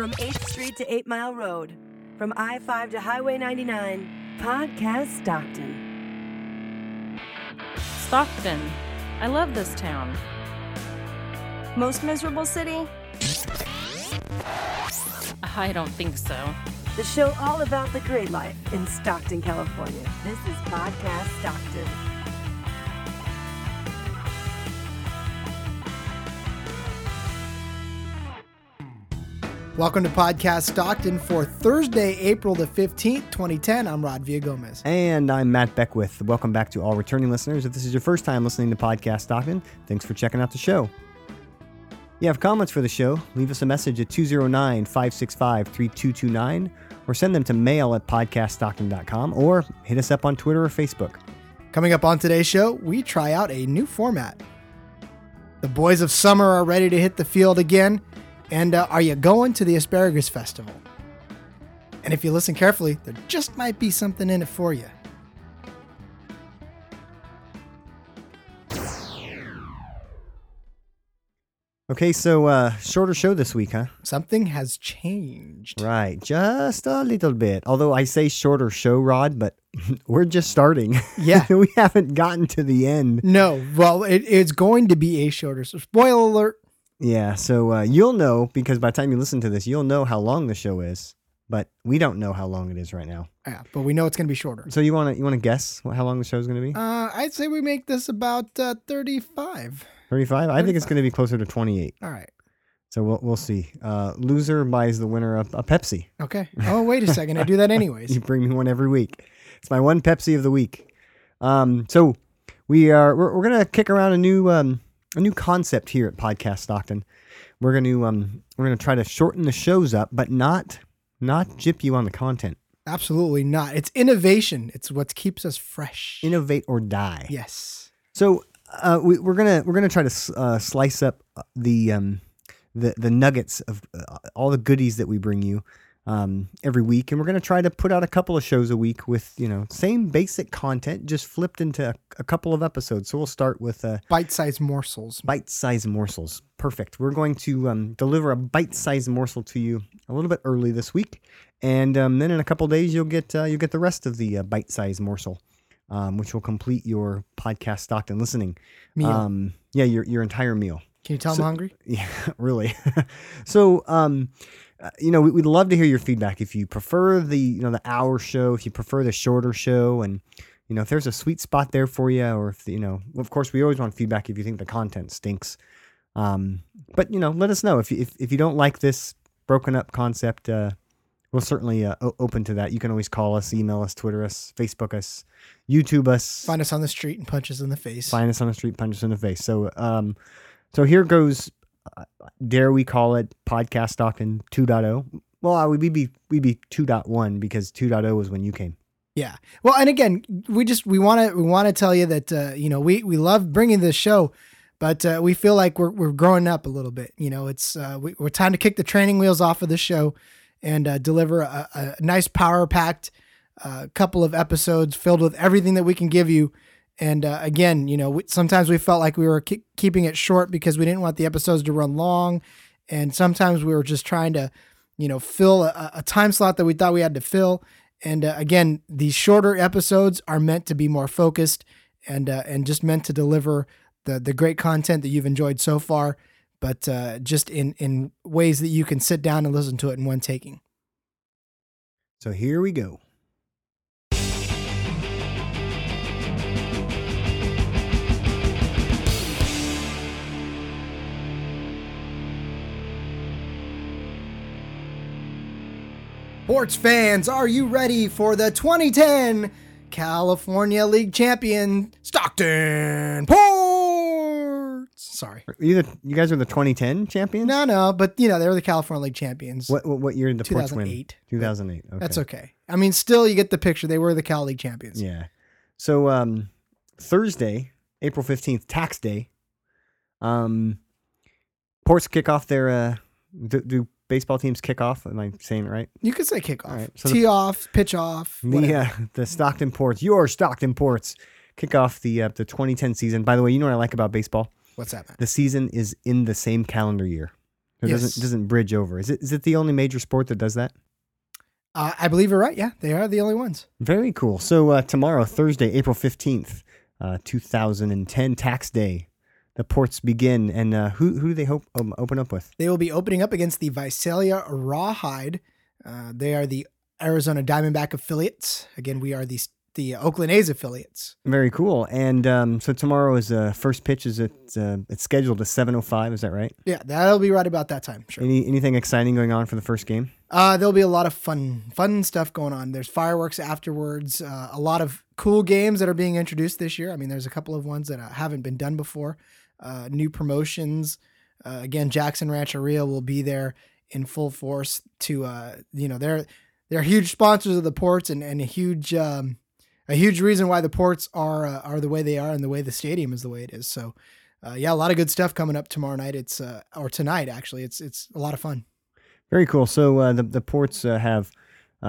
From 8th Street to 8 Mile Road, from I 5 to Highway 99, Podcast Stockton. Stockton. I love this town. Most miserable city? I don't think so. The show all about the great life in Stockton, California. This is Podcast Stockton. Welcome to Podcast Stockton for Thursday, April the 15th, 2010. I'm Rod Villagomez. And I'm Matt Beckwith. Welcome back to all returning listeners. If this is your first time listening to Podcast Stockton, thanks for checking out the show. You have comments for the show, leave us a message at 209 565 3229 or send them to mail at podcaststockton.com or hit us up on Twitter or Facebook. Coming up on today's show, we try out a new format. The boys of summer are ready to hit the field again. And uh, are you going to the Asparagus Festival? And if you listen carefully, there just might be something in it for you. Okay, so uh, shorter show this week, huh? Something has changed. Right, just a little bit. Although I say shorter show, Rod, but we're just starting. Yeah. we haven't gotten to the end. No, well, it, it's going to be a shorter. So, spoiler alert. Yeah, so uh, you'll know because by the time you listen to this, you'll know how long the show is. But we don't know how long it is right now. Yeah, but we know it's going to be shorter. So you want to you want to guess what, how long the show is going to be? Uh, I'd say we make this about uh, 35. Thirty five. I think it's going to be closer to twenty eight. All right. So we'll we'll see. Uh, loser buys the winner a, a Pepsi. Okay. Oh, wait a second. I do that anyways. You bring me one every week. It's my one Pepsi of the week. Um, so we are we're, we're gonna kick around a new um, a new concept here at Podcast Stockton. We're gonna um, we're gonna try to shorten the shows up, but not not jip you on the content. Absolutely not. It's innovation. It's what keeps us fresh. Innovate or die. yes. So uh, we, we're gonna we're gonna try to uh, slice up the um, the the nuggets of uh, all the goodies that we bring you um, every week, and we're gonna try to put out a couple of shows a week with you know same basic content, just flipped into a, a couple of episodes. So we'll start with uh, Bite-sized morsels. bite-sized morsels. Perfect. We're going to um, deliver a bite-sized morsel to you a little bit early this week, and um, then in a couple days you'll get uh, you'll get the rest of the uh, bite-sized morsel, um, which will complete your podcast Stockton listening. Meal. Um, yeah, your your entire meal. Can you tell so- I'm hungry? Yeah, really. so, um, uh, you know, we, we'd love to hear your feedback. If you prefer the, you know, the hour show, if you prefer the shorter show, and you know, if there's a sweet spot there for you, or if you know, of course, we always want feedback if you think the content stinks. Um, but you know, let us know if you, if if you don't like this broken up concept. Uh, we're certainly uh, open to that. You can always call us, email us, Twitter us, Facebook us, YouTube us Find us on the street and punch us in the face. find us on the street, punch us in the face. So, um, so here goes. Uh, dare we call it podcast Stockton 2.0? Well, we'd we be we be 2.1 because 2.0 was when you came. Yeah. Well, and again, we just we want to we want to tell you that uh, you know we we love bringing this show, but uh, we feel like we're we're growing up a little bit. You know, it's uh, we, we're time to kick the training wheels off of the show and uh, deliver a, a nice power packed uh, couple of episodes filled with everything that we can give you. And uh, again, you know, we, sometimes we felt like we were ke- keeping it short because we didn't want the episodes to run long, and sometimes we were just trying to, you know, fill a, a time slot that we thought we had to fill. And uh, again, these shorter episodes are meant to be more focused and uh, and just meant to deliver the the great content that you've enjoyed so far, but uh, just in in ways that you can sit down and listen to it in one taking. So here we go. Sports fans, are you ready for the 2010 California League champion Stockton Ports? Sorry. You the, you guys are the 2010 champions. No, no, but you know, they were the California League champions. What what, what year did the Ports win? 2008. 2008. Okay. That's okay. I mean, still, you get the picture. They were the Cal League champions. Yeah. So um, Thursday, April 15th, tax day. Um, Ports kick off their uh, do, do baseball teams kick off? Am I saying it right? You could say kickoff, right, so the- tee off, pitch off. The uh, the Stockton Ports, your Stockton Ports, kick off the uh, the 2010 season. By the way, you know what I like about baseball? What's that, man? The season is in the same calendar year. It Yes. doesn't doesn't bridge over. Is it is it the only major sport that does that? Uh, I believe you're right. Yeah, they are the only ones. Very cool. So uh, tomorrow, Thursday, April fifteenth, uh, two thousand and ten, tax day. The ports begin, and uh, who who do they hope um, open up with? They will be opening up against the Visalia Rawhide. Uh, they are the Arizona Diamondback affiliates. Again, we are the the Oakland A's affiliates. Very cool. And um, so tomorrow is uh, first pitch is at uh, it's scheduled to seven oh five. Is that right? Yeah, that'll be right about that time. Sure. Any anything exciting going on for the first game? Uh, there'll be a lot of fun, fun stuff going on. There's fireworks afterwards. Uh, a lot of cool games that are being introduced this year. I mean, there's a couple of ones that uh, haven't been done before. Uh, new promotions. Uh, again, Jackson Rancheria will be there in full force to, uh, you know, they're they're huge sponsors of the ports and, and a huge um, a huge reason why the ports are uh, are the way they are and the way the stadium is the way it is. So, uh, yeah, a lot of good stuff coming up tomorrow night. It's uh, or tonight actually. It's it's a lot of fun. Very cool. So uh, the the ports uh, have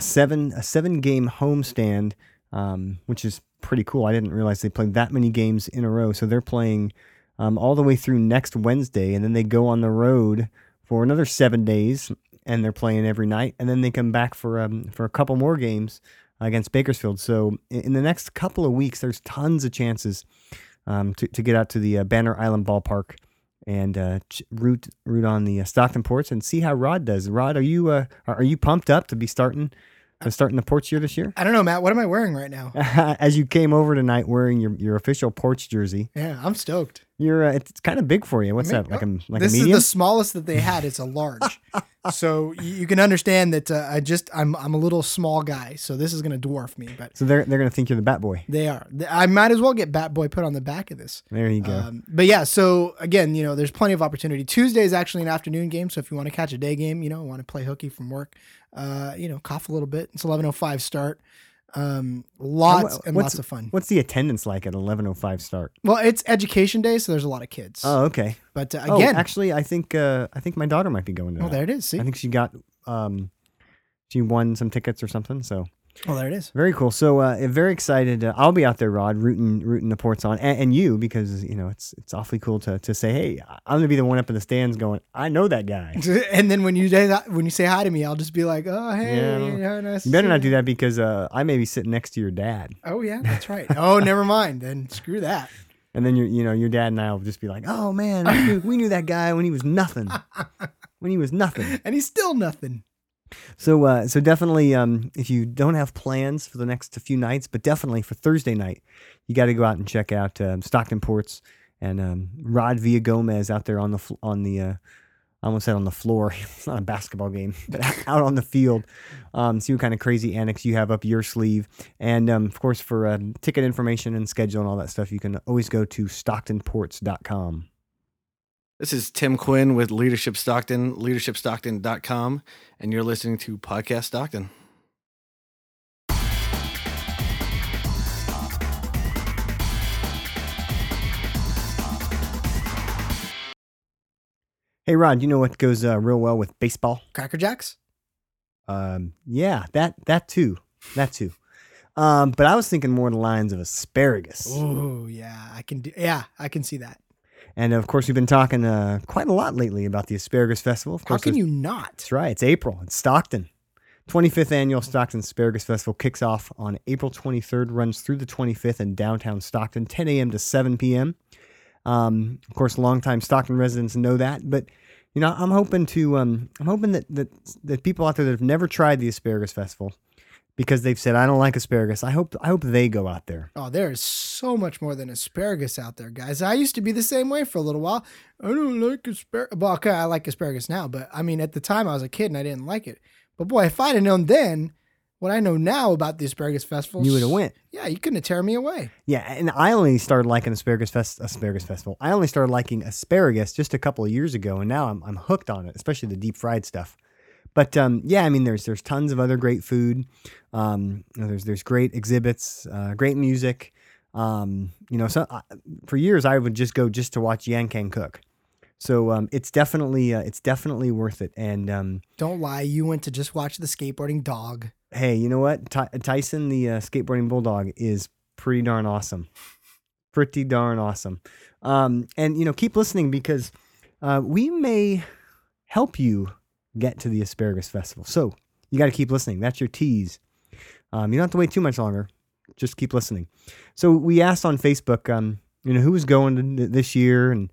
seven a seven game homestand, um, which is pretty cool. I didn't realize they played that many games in a row. So they're playing um, all the way through next Wednesday, and then they go on the road for another seven days, and they're playing every night, and then they come back for um, for a couple more games against Bakersfield. So in, the next couple of weeks, there's tons of chances um, to to get out to the uh, Banner Island Ballpark and uh, root root on the uh, Stockton ports and see how Rod does. Rod, are you uh, are are you pumped up to be starting uh, starting the porch year this year? I don't know, Matt. What am I wearing right now? As you came over tonight wearing your, your official Ports jersey, Yeah, I'm stoked. You're uh, it's kind of big for you. What's I mean, that like a like this a is medium? the smallest that they had. It's a large, so you, you can understand that uh, I just I'm I'm a little small guy, so this is gonna dwarf me. But so they're they're gonna think you're the Bat Boy. they are. I might as well get Bat Boy put on the back of this. There you go. Um, but yeah, so again, you know, there's plenty of opportunity. Tuesday is actually an afternoon game, so if you want to catch a day game, you know, want to play hooky from work, uh, you know, cough a little bit. It's 11:05 start. Um, lots and what's- lots of fun. What's the attendance like at 11:05 start? Well, it's education day, so there's a lot of kids. Oh, okay. but uh, Oh, again, actually, I think uh, I think my daughter might be going to. oh, that. there it is. See, I think she got um, she won some tickets or something. So oh, there it is. Very cool. So, uh, very excited. Uh, I'll be out there, Rod, rooting, rooting the ports on, and, and you because you know it's it's awfully cool to to say, hey, I'm gonna be the one up in the stands going, I know that guy. And then when you say that, when you say hi to me, I'll just be like, "Oh, hey, Yeah. nice You better not do that because uh, I may be sitting next to your dad, Oh yeah, that's right. Oh, never mind. Then screw that. and then your you know your dad and I will just be like, oh man, we knew, we knew that guy when he was nothing, when he was nothing. And he's still nothing. So uh, so definitely, um, if you don't have plans for the next few nights, but definitely for Thursday night, you got to go out and check out um, Stockton Ports and um, Rod Villagomez out there on the fl- on the. Uh, I almost said on the floor. It's not a basketball game, but out on the field. Um, see what kind of crazy antics you have up your sleeve. And um, of course, for um, ticket information and schedule and all that stuff, you can always go to StocktonPorts.com. This is Tim Quinn with Leadership Stockton, leadershipstockton.com, and you're listening to Podcast Stockton. Hey, Ron, you know what goes uh, real well with baseball? Cracker Jacks. Um, yeah, that that too, that too. Um, but I was thinking more in the lines of asparagus. Oh yeah, I can do. Yeah, I can see that. And of course, we've been talking uh, quite a lot lately about the Asparagus Festival. Of course, How can you not? That's right. It's April. It's Stockton. 25th annual Stockton Asparagus Festival kicks off on April 23rd, runs through the 25th in downtown Stockton, 10 a.m. to 7 p.m. Um, of course, longtime Stockton residents know that, but you know, I'm hoping to, um, I'm hoping that, that that people out there that have never tried the Asparagus Festival, because they've said I don't like asparagus. I hope I hope they go out there. Oh, there is so much more than asparagus out there, guys. I used to be the same way for a little while. I don't like asparagus. Well, okay, I like asparagus now, but I mean, at the time I was a kid and I didn't like it. But boy, if I'd have known then what I know now about the asparagus festival, You would have went. Yeah, you couldn't have tear me away. Yeah, and I only started liking asparagus fest asparagus festival. I only started liking asparagus just a couple of years ago, and now I'm I'm hooked on it, especially the deep fried stuff. But um, yeah, I mean, there's there's tons of other great food. Um, you know, there's there's great exhibits, uh, great music. Um, you know, so uh, for years I would just go just to watch Yan Can Cook. So um, it's definitely uh, it's definitely worth it. And um, Don't lie, you went to just watch the skateboarding dog. hey, you know what? Ty- Tyson, the uh, skateboarding bulldog, is pretty darn awesome. Pretty darn awesome. Um, and you know, keep listening because uh, we may help you get to the Asparagus Festival. So you got to keep listening. That's your tease. Um, you don't have to wait too much longer. Just keep listening. So we asked on Facebook, um, you know, who was going this year and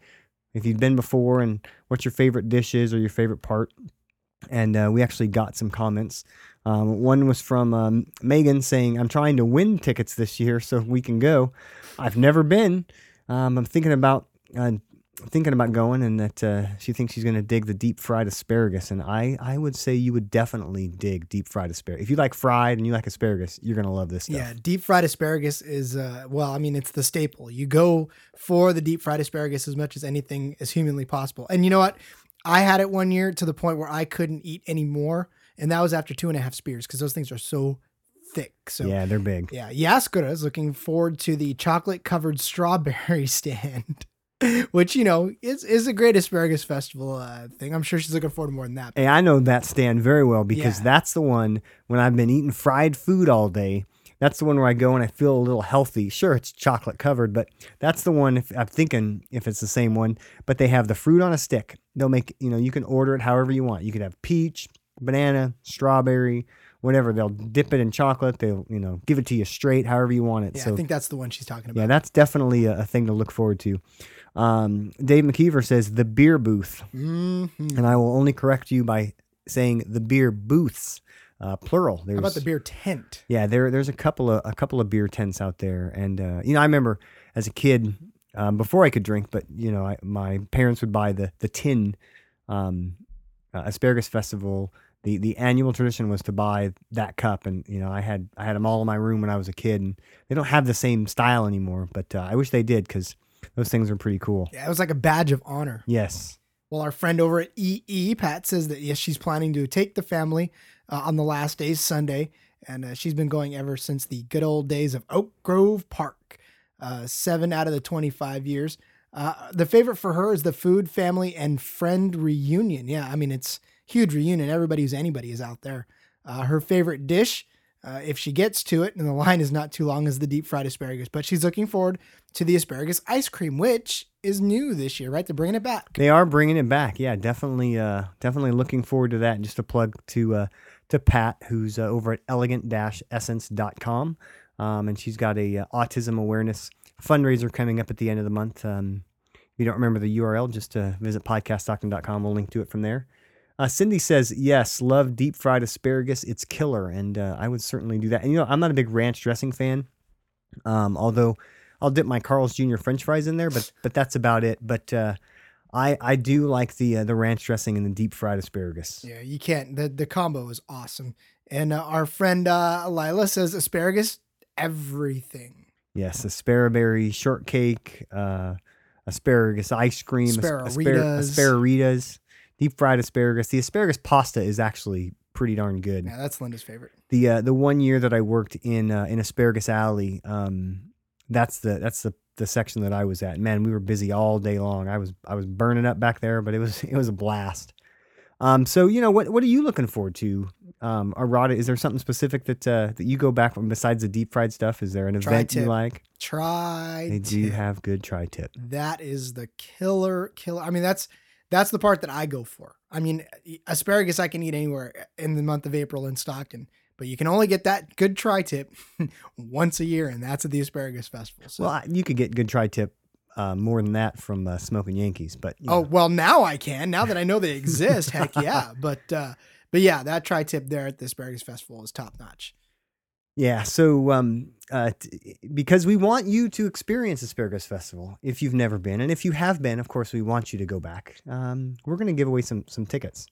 if you'd been before and what your favorite dish is or your favorite part. And uh, we actually got some comments. Um, one was from um, Megan saying, I'm trying to win tickets this year so we can go. I've never been. Um, I'm thinking about uh, thinking about going, and that uh, she thinks she's going to dig the deep fried asparagus. And I, I would say you would definitely dig deep fried asparagus. If you like fried and you like asparagus, you're going to love this stuff. Yeah, deep fried asparagus is uh well, I mean it's the staple. You go for the deep fried asparagus as much as anything is humanly possible. And you know what? I had it one year to the point where I couldn't eat any more, and that was after two and a half spears because those things are so thick. So yeah, they're big. yeah, Yaskura is looking forward to the chocolate covered strawberry stand. Which you know is is a great asparagus festival uh, thing. I'm sure she's looking forward to more than that. Hey, I know that stand very well because Yeah. that's the one when I've been eating fried food all day. That's the one where I go and I feel a little healthy. Sure, it's chocolate covered, but that's the one. If I'm thinking if it's the same one, but they have the fruit on a stick. They'll make you know you can order it however you want. You could have peach, banana, strawberry, whatever. They'll dip it in chocolate. They'll you know give it to you straight, however you want it. Yeah, so I think that's the one she's talking about. yeah, that's definitely a, a thing to look forward to. Um, Dave McKeever says the beer booth Mhm. and I will only correct you by saying the beer booths, uh, plural. There's, How about the beer tent? Yeah, there there's a couple of a couple of beer tents out there, and uh, you know I remember as a kid um, before I could drink, but you know I, my parents would buy the the tin um, uh, asparagus festival. The the annual tradition was to buy that cup, and you know I had I had them all in my room when I was a kid, and they don't have the same style anymore, but uh, I wish they did because those things are pretty cool. Yeah, it was like a badge of honor. Yes. Well, our friend over at EE, Pat, says that yes, she's planning to take the family uh, on the last day, Sunday, and uh, she's been going ever since the good old days of Oak Grove Park. Uh, seven out of the 25 years. Uh, the favorite for her is the food, family, and friend reunion. Yeah, I mean, it's huge reunion. Everybody who's anybody is out there. Uh, her favorite dish, uh, if she gets to it, and the line is not too long, as the deep fried asparagus. But she's looking forward to the asparagus ice cream, which is new this year, right? They're bringing it back. They are bringing it back. Yeah, definitely. Uh, definitely looking forward to that. And just a plug to uh, to Pat, who's uh, over at elegant-essence.com, um, and she's got a uh, autism awareness fundraiser coming up at the end of the month. Um, if you don't remember the URL, just uh, visit podcaststockton.com. We'll link to it from there. Uh, Cindy says, yes, love deep fried asparagus. It's killer. And uh, I would certainly do that. And, you know, I'm not a big ranch dressing fan, um, although I'll dip my Carl's Jr. French fries in there, but but that's about it. But uh, I I do like the uh, the ranch dressing and the deep fried asparagus. Yeah, you can't. The the combo is awesome. And uh, our friend uh, Lila says asparagus, everything. Yes, asparaberry shortcake, uh, asparagus ice cream, as- aspar- Asparitas. Deep fried asparagus. The asparagus pasta is actually pretty darn good. Yeah, that's Linda's favorite. the uh, the one year that I worked in uh, in Asparagus Alley, um, that's the that's the the section that I was at. Man, we were busy all day long. I was I was burning up back there, but it was it was a blast. Um, so you know what what are you looking forward to? Um, Arada, is there something specific that uh, that you go back from besides the deep fried stuff? Is there an event you like? Try. They do have good tri tip. That is the killer killer. I mean, that's that's the part that I go for. I mean, asparagus I can eat anywhere in the month of April in Stockton, but you can only get that good tri tip once a year, and that's at the asparagus festival. So. Well, I- you could get good tri tip uh, more than that from uh, Smoking Yankees, but Oh know. well, now I can. Now that I know they exist, heck yeah. But uh, but yeah, that tri tip there at the asparagus festival is top notch. Yeah, so um, uh, t- because we want you to experience Asparagus Festival if you've never been, and if you have been, of course, we want you to go back. Um, we're going to give away some some tickets.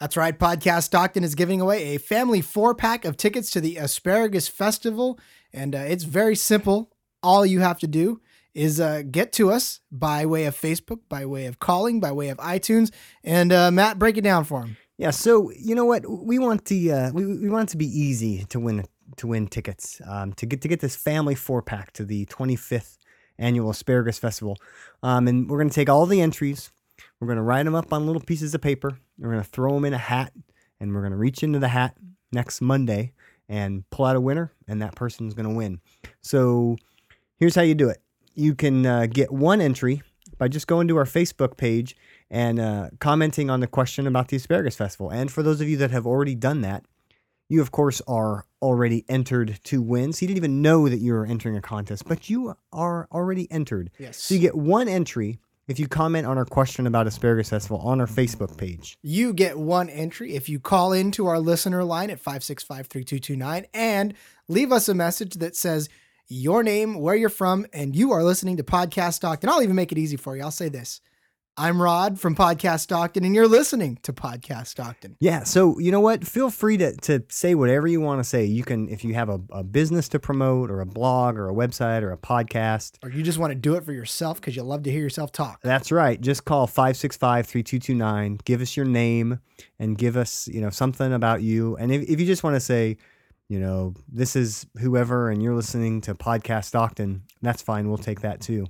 That's right. Podcast Stockton is giving away a family four pack of tickets to the Asparagus Festival. And uh, it's very simple. All you have to do is uh, get to us by way of Facebook, by way of calling, by way of iTunes. And uh, Matt, break it down for him. Yeah, so you know what we want the uh, we, we want it to be easy to win to win tickets um, to get to get this family four pack to the 25th annual Asparagus Festival, um, and we're going to take all the entries. We're going to write them up on little pieces of paper. We're going to throw them in a hat, and we're going to reach into the hat next Monday and pull out a winner, and that person's going to win. So here's how you do it: you can uh, get one entry by just going to our Facebook page and uh, commenting on the question about the Asparagus Festival. And for those of you that have already done that, you of course are already entered to win. So you didn't even know that you were entering a contest, but you are already entered. Yes. So you get one entry if you comment on our question about Asparagus Festival on our Facebook page. You get one entry if you call into our listener line at 565 3229 and leave us a message that says your name, where you're from, and you are listening to Podcast Stockton. I'll even make it easy for you. I'll say this I'm Rod from Podcast Stockton, and you're listening to Podcast Stockton. Yeah. So you know what? Feel free to, to say whatever you want to say. You can, if you have a, a business to promote or a blog or a website or a podcast. Or you just want to do it for yourself because you love to hear yourself talk. That's right. Just call 565-3229. Give us your name and give us, you know, something about you. And if, if you just want to say, you know, this is whoever and you're listening to Podcast Stockton, that's fine. We'll take that too.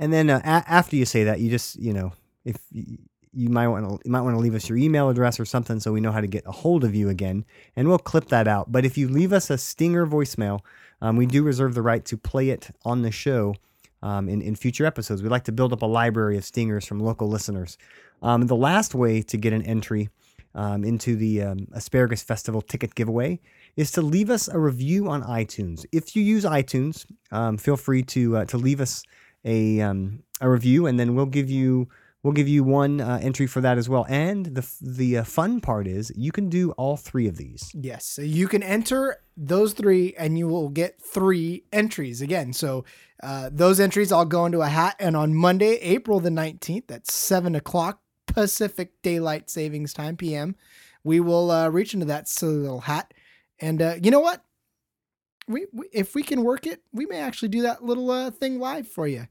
And then uh, a- after you say that, you just, you know, if you, might want to, you might want to leave us your email address or something so we know how to get a hold of you again, and we'll clip that out. But if you leave us a stinger voicemail, um, we do reserve the right to play it on the show um, in in future episodes. we'd like to build up a library of stingers from local listeners. Um, the last way to get an entry um, into the um, Asparagus Festival ticket giveaway is to leave us a review on iTunes. If you use iTunes, um, feel free to uh, to leave us a um, a review, and then we'll give you we'll give you one uh, entry for that as well. And the the uh, fun part is you can do all three of these. Yes. So you can enter those three and you will get three entries again. So uh, those entries all go into a hat. And on Monday, April the 19th at 7 o'clock Pacific Daylight Savings Time, PM, we will uh, reach into that silly little hat. And uh, you know what? We, we if we can work it, we may actually do that little uh, thing live for you.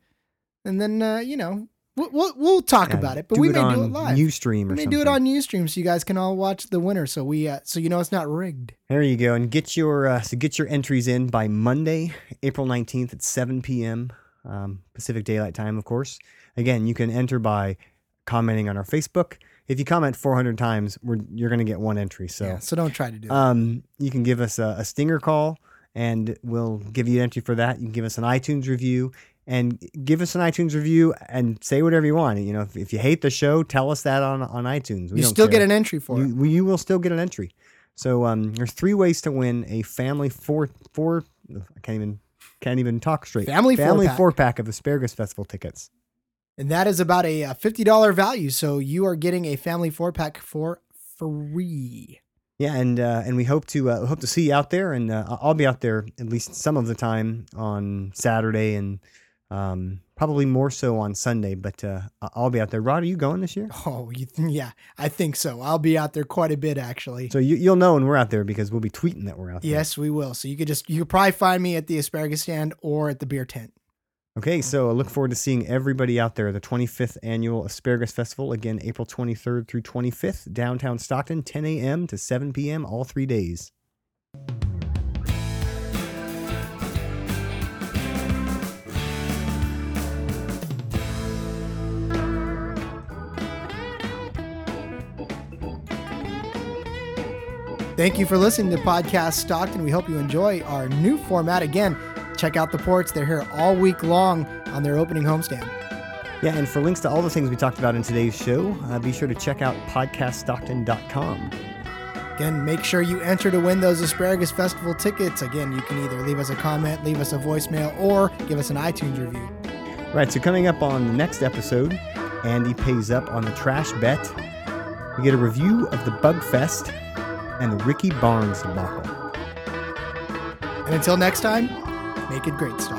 And then uh, you know we'll we'll, we'll talk Yeah, about it, but we may on do it live. Ustream or we may something. do it on Ustream so you guys can all watch the winner. So we uh, so you know it's not rigged. There you go, and get your uh, so get your entries in by Monday, April nineteenth at seven p.m. Um, Pacific Daylight Time, of course. Again, you can enter by commenting on our Facebook. If you comment four hundred times, we're, you're going to get one entry. So, yeah, so don't try to do that. um, you can give us a, a stinger call, and we'll give you an entry for that. You can give us an iTunes review. And give us an iTunes review and say whatever you want. You know, if, if you hate the show, tell us that on, on iTunes. We you still care get an entry for it. you, you will still get an entry. So um, there's three ways to win a family four four. I can't even can't even talk straight. Family family four-pack. four pack of Asparagus Festival tickets. And that is about a uh, $50 value. So you are getting a family four pack for free. Yeah, and uh, and we hope to uh, hope to see you out there, and uh, I'll be out there at least some of the time on Saturday, and um, probably more so on Sunday. But uh, I'll be out there. Rod, are you going this year? Oh, you yeah, I think so. I'll be out there quite a bit actually. So you, you'll know when we're out there because we'll be tweeting that we're out there. Yes, we will. So you could just you could probably find me at the asparagus stand or at the beer tent. Okay, so I look forward to seeing everybody out there. The 25th annual Asparagus Festival, again, April 23rd through 25th, downtown Stockton, 10 a.m. to 7 p.m., all three days. Thank you for listening to Podcast Stockton. We hope you enjoy our new format. Again, check out the ports. They're here all week long on their opening homestand. Yeah, and for links to all the things we talked about in today's show, uh, be sure to check out podcaststockton.com. Again, make sure you enter to win those Asparagus Festival tickets. Again, you can either leave us a comment, leave us a voicemail, or give us an iTunes review. Right, so coming up on the next episode, Andy pays up on the trash bet. We get a review of the Bug Fest and the Ricky Barnes debacle. And until next time, make it great, Stockton.